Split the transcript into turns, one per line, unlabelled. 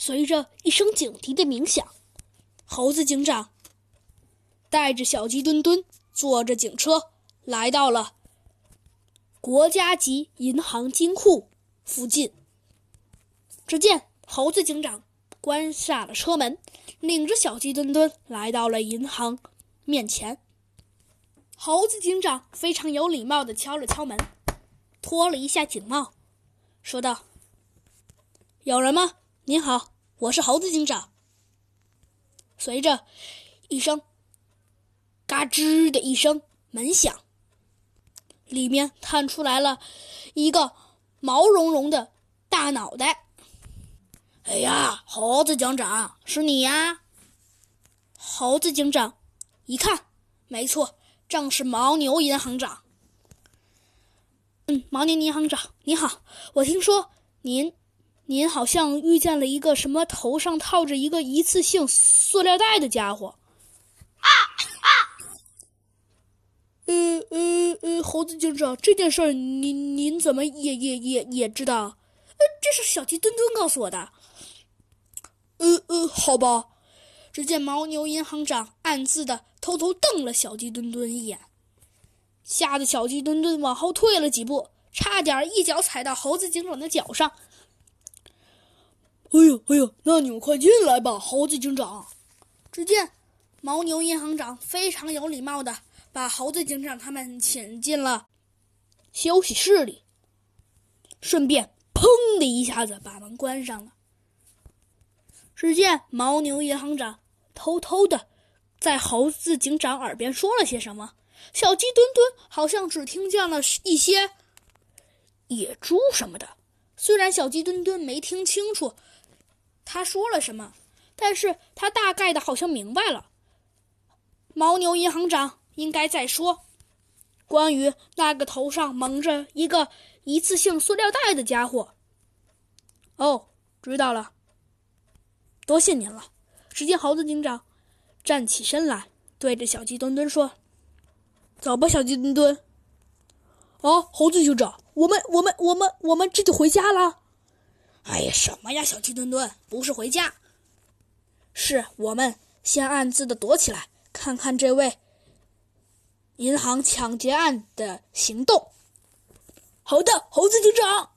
随着一声警笛的鸣响，猴子警长带着小鸡墩墩坐着警车来到了国家级银行金库附近。只见猴子警长关下了车门，领着小鸡墩墩来到了银行面前。猴子警长非常有礼貌地敲了敲门，脱了一下警帽，说道：“有人吗？您好，我是猴子警长。”随着一声“嘎吱”的一声门响，里面探出来了一个毛茸茸的大脑袋。
“哎呀，猴子警长，是你呀！”
猴子警长一看，没错。正是牦牛银行长。嗯，牦牛银行长，你好。我听说您，您好像遇见了一个什么头上套着一个一次性塑料袋的家伙。
啊啊！
呃呃呃，猴子警长，这件事儿您您怎么也也也也知道？呃，这是小鸡墩墩告诉我的。呃呃，好吧。只见牦牛银行长暗自的偷偷瞪了小鸡墩墩一眼，吓得小鸡墩墩往后退了几步，差点一脚踩到猴子警长的脚上。哎呦哎呦，那你们快进来吧，猴子警长。只见牦牛银行长非常有礼貌的把猴子警长他们请进了休息室里，顺便砰的一下子把门关上了。只见牦牛银行长偷偷的在猴子警长耳边说了些什么，小鸡墩墩好像只听见了一些野猪什么的。虽然小鸡墩墩没听清楚他说了什么，但是他大概的好像明白了。牦牛银行长应该在说关于那个头上蒙着一个一次性塑料袋的家伙。哦，知道了。多谢您了。只见猴子警长站起身来，对着小鸡墩墩说：“走吧，小鸡墩墩。”啊，猴子警长，我们、我们、我们、我们这就回家了。
哎呀，什么呀，小鸡墩墩，不是回家，
是我们先暗自的躲起来，看看这位银行抢劫案的行动。
好的，猴子警长。